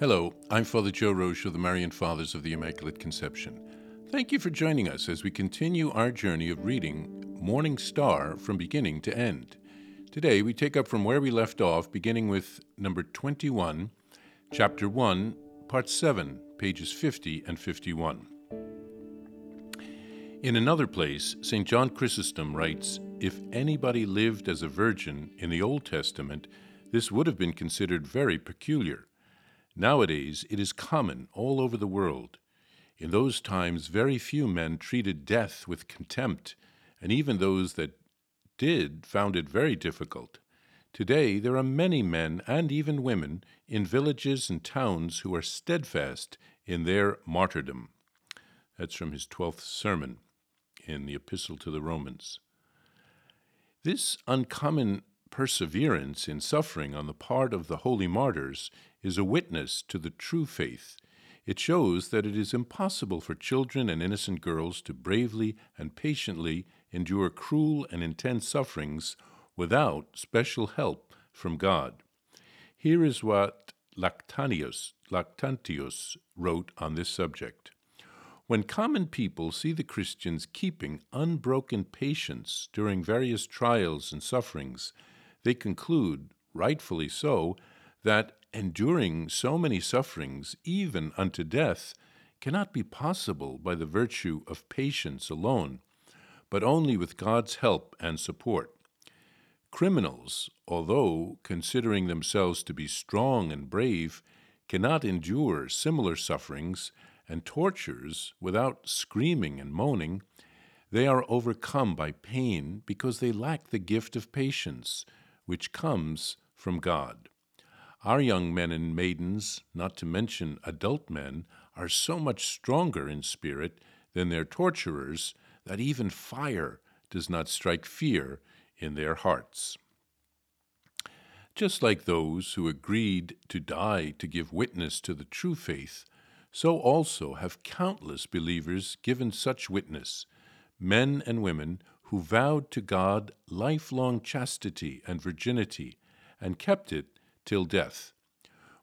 Hello, I'm Father Joe Roesch of the Marian Fathers of the Immaculate Conception. Thank you for joining us as we continue our journey of reading Morning Star from beginning to end. Today we take up from where we left off, beginning with number 21, chapter 1, part 7, pages 50 and 51. In another place, St. John Chrysostom writes If anybody lived as a virgin in the Old Testament, this would have been considered very peculiar. Nowadays, it is common all over the world. In those times, very few men treated death with contempt, and even those that did found it very difficult. Today, there are many men and even women in villages and towns who are steadfast in their martyrdom. That's from his 12th sermon in the Epistle to the Romans. This uncommon perseverance in suffering on the part of the holy martyrs is a witness to the true faith. It shows that it is impossible for children and innocent girls to bravely and patiently endure cruel and intense sufferings without special help from God. Here is what Lactantius, Lactantius wrote on this subject. When common people see the Christians keeping unbroken patience during various trials and sufferings, they conclude, rightfully so, that enduring so many sufferings, even unto death, cannot be possible by the virtue of patience alone, but only with God's help and support. Criminals, although considering themselves to be strong and brave, cannot endure similar sufferings and tortures without screaming and moaning. They are overcome by pain because they lack the gift of patience, which comes from God. Our young men and maidens, not to mention adult men, are so much stronger in spirit than their torturers that even fire does not strike fear in their hearts. Just like those who agreed to die to give witness to the true faith, so also have countless believers given such witness, men and women who vowed to God lifelong chastity and virginity, and kept it till death.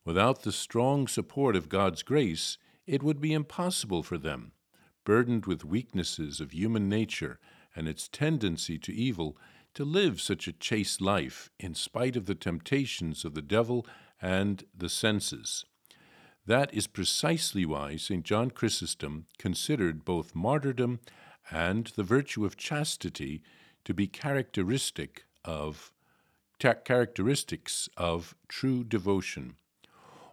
Without the strong support of God's grace, it would be impossible for them, burdened with weaknesses of human nature and its tendency to evil, to live such a chaste life in spite of the temptations of the devil and the senses. That is precisely why St. John Chrysostom considered both martyrdom and the virtue of chastity to be characteristic of characteristics of true devotion.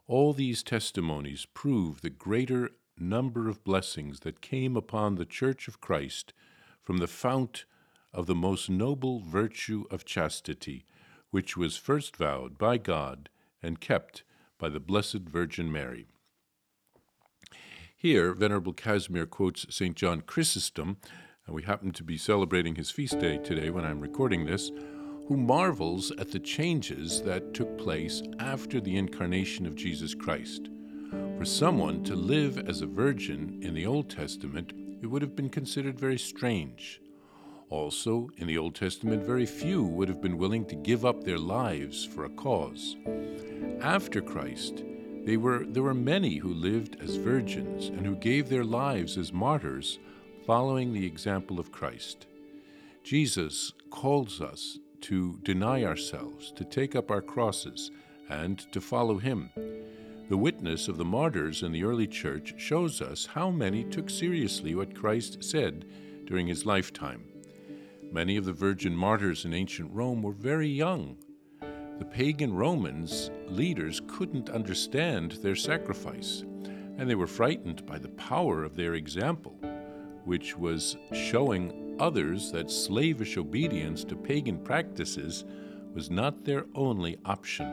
All these testimonies prove the greater number of blessings that came upon the Church of Christ from the fount of the most noble virtue of chastity, which was first vowed by God and kept by the Blessed Virgin Mary. Here, Venerable Casimir quotes St. John Chrysostom, and we happen to be celebrating his feast day today when I'm recording this, who marvels at the changes that took place after the incarnation of Jesus Christ. For someone to live as a virgin in the Old Testament, it would have been considered very strange. Also, in the Old Testament, very few would have been willing to give up their lives for a cause. After Christ, were, there were many who lived as virgins and who gave their lives as martyrs, following the example of Christ. Jesus calls us to deny ourselves, to take up our crosses, and to follow Him. The witness of the martyrs in the early church shows us how many took seriously what Christ said during his lifetime. Many of the virgin martyrs in ancient Rome were very young the pagan Romans leaders couldn't understand their sacrifice, and they were frightened by the power of their example, which was showing others that slavish obedience to pagan practices was not their only option.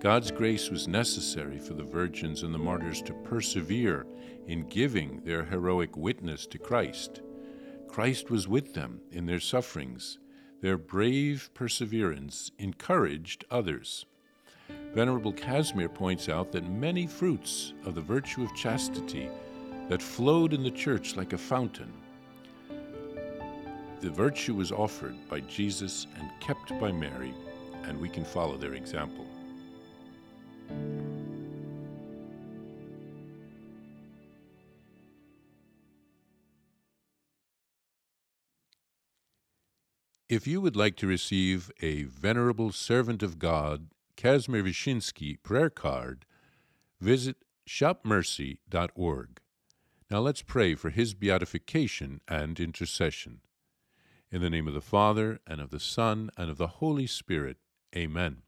God's grace was necessary for the virgins and the martyrs to persevere in giving their heroic witness to Christ. Christ was with them in their sufferings their brave perseverance encouraged others. Venerable Casimir points out that many fruits of the virtue of chastity that flowed in the church like a fountain. The virtue was offered by Jesus and kept by Mary, and we can follow their example. If you would like to receive a Venerable Servant of God, Kazimir Wyszyński prayer card, visit shopmercy.org. Now let's pray for his beatification and intercession. In the name of the Father, and of the Son, and of the Holy Spirit. Amen.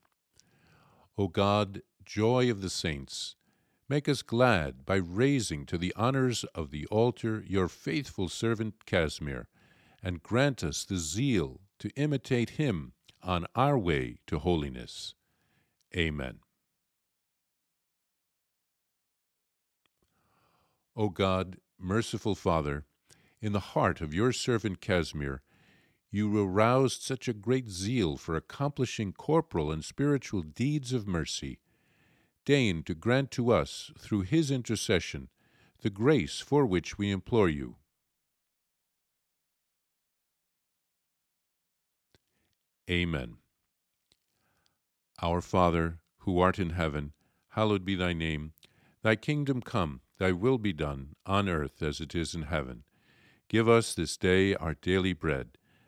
O God, joy of the saints, make us glad by raising to the honors of the altar your faithful servant Casimir, and grant us the zeal to imitate him on our way to holiness. Amen. O God, merciful Father, in the heart of your servant Casimir, you aroused such a great zeal for accomplishing corporal and spiritual deeds of mercy. Deign to grant to us, through his intercession, the grace for which we implore you. Amen. Our Father, who art in heaven, hallowed be thy name. Thy kingdom come, thy will be done, on earth as it is in heaven. Give us this day our daily bread,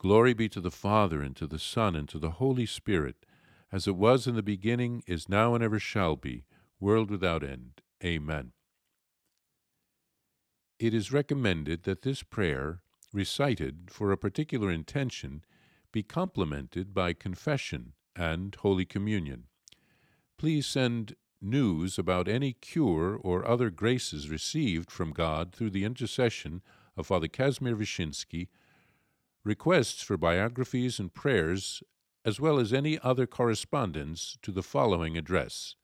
Glory be to the Father, and to the Son, and to the Holy Spirit, as it was in the beginning, is now, and ever shall be, world without end. Amen. It is recommended that this prayer, recited for a particular intention, be complemented by confession and Holy Communion. Please send news about any cure or other graces received from God through the intercession of Father Kazimir Wyszyński, requests for biographies and prayers, as well as any other correspondence to the following address.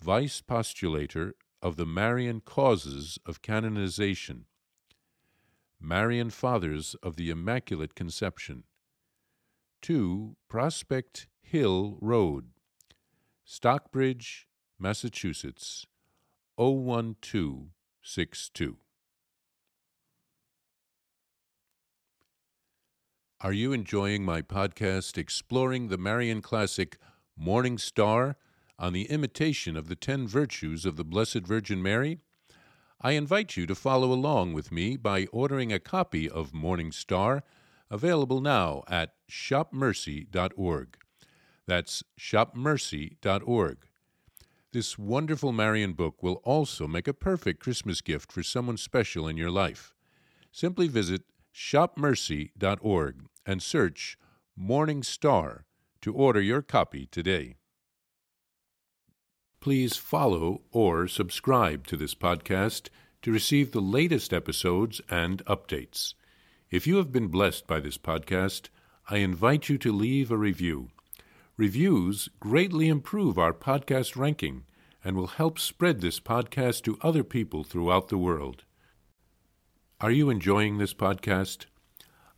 Vice Postulator of the Marian Causes of Canonization, Marian Fathers of the Immaculate Conception, 2 Prospect Hill Road, Stockbridge, Massachusetts 01262. Are you enjoying my podcast exploring the Marian classic Morning Star on the imitation of the ten virtues of the Blessed Virgin Mary? I invite you to follow along with me by ordering a copy of Morning Star available now at shopmercy.org. That's shopmercy.org. This wonderful Marian book will also make a perfect Christmas gift for someone special in your life. Simply visit shopmercy.org and search Morning Star to order your copy today. Please follow or subscribe to this podcast to receive the latest episodes and updates. If you have been blessed by this podcast, I invite you to leave a review. Reviews greatly improve our podcast ranking and will help spread this podcast to other people throughout the world. Are you enjoying this podcast?